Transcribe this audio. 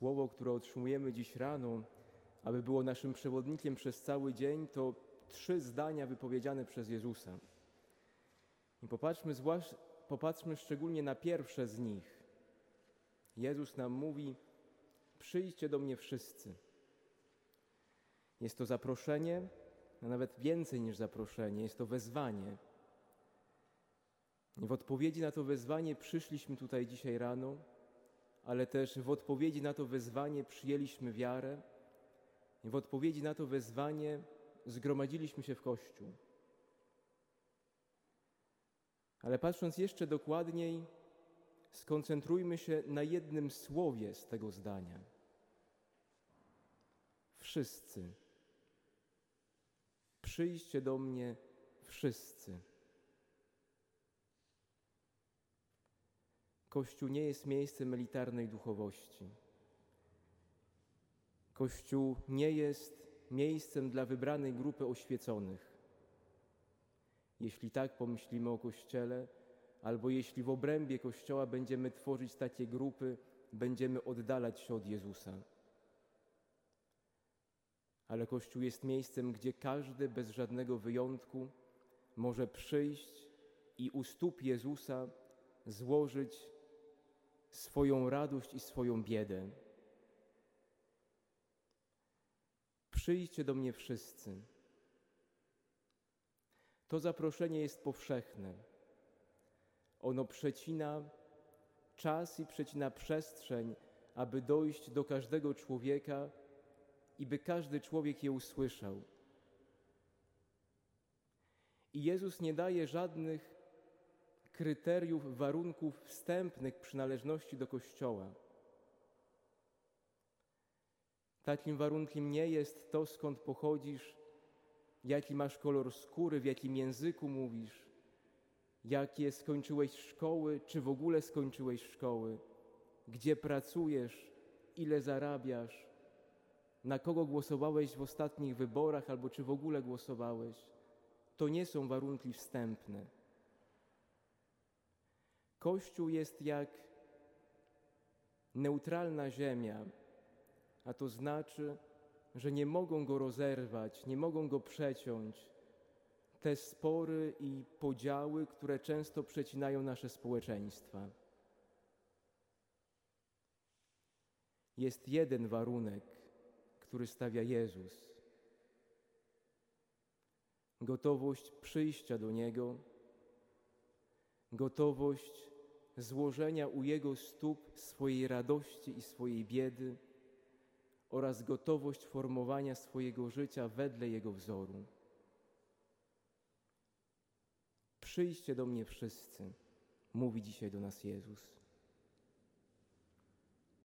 Słowo, które otrzymujemy dziś rano, aby było naszym przewodnikiem przez cały dzień, to trzy zdania wypowiedziane przez Jezusa. I popatrzmy, zwłasz- popatrzmy szczególnie na pierwsze z nich. Jezus nam mówi: Przyjdźcie do mnie wszyscy. Jest to zaproszenie, a nawet więcej niż zaproszenie, jest to wezwanie. I w odpowiedzi na to wezwanie przyszliśmy tutaj dzisiaj rano, ale też w odpowiedzi na to wezwanie przyjęliśmy wiarę i w odpowiedzi na to wezwanie zgromadziliśmy się w Kościół. Ale patrząc jeszcze dokładniej, skoncentrujmy się na jednym słowie z tego zdania. Wszyscy. Przyjdźcie do mnie wszyscy. Kościół nie jest miejscem elitarnej duchowości. Kościół nie jest miejscem dla wybranej grupy oświeconych. Jeśli tak pomyślimy o Kościele, albo jeśli w obrębie Kościoła będziemy tworzyć takie grupy, będziemy oddalać się od Jezusa. Ale Kościół jest miejscem, gdzie każdy bez żadnego wyjątku może przyjść i u stóp Jezusa złożyć swoją radość i swoją biedę. Przyjdźcie do mnie wszyscy. To zaproszenie jest powszechne. Ono przecina czas i przecina przestrzeń, aby dojść do każdego człowieka i by każdy człowiek je usłyszał. I Jezus nie daje żadnych kryteriów, warunków wstępnych przynależności do Kościoła. Takim warunkiem nie jest to, skąd pochodzisz, jaki masz kolor skóry, w jakim języku mówisz, jakie skończyłeś szkoły, czy w ogóle skończyłeś szkoły, gdzie pracujesz, ile zarabiasz, na kogo głosowałeś w ostatnich wyborach albo czy w ogóle głosowałeś. To nie są warunki wstępne. Kościół jest jak neutralna ziemia, a to znaczy, że nie mogą go rozerwać, nie mogą go przeciąć te spory i podziały, które często przecinają nasze społeczeństwa. Jest jeden warunek, który stawia Jezus. Gotowość przyjścia do Niego, gotowość złożenia u Jego stóp swojej radości i swojej biedy oraz gotowość formowania swojego życia wedle Jego wzoru. Przyjdźcie do mnie wszyscy, mówi dzisiaj do nas Jezus.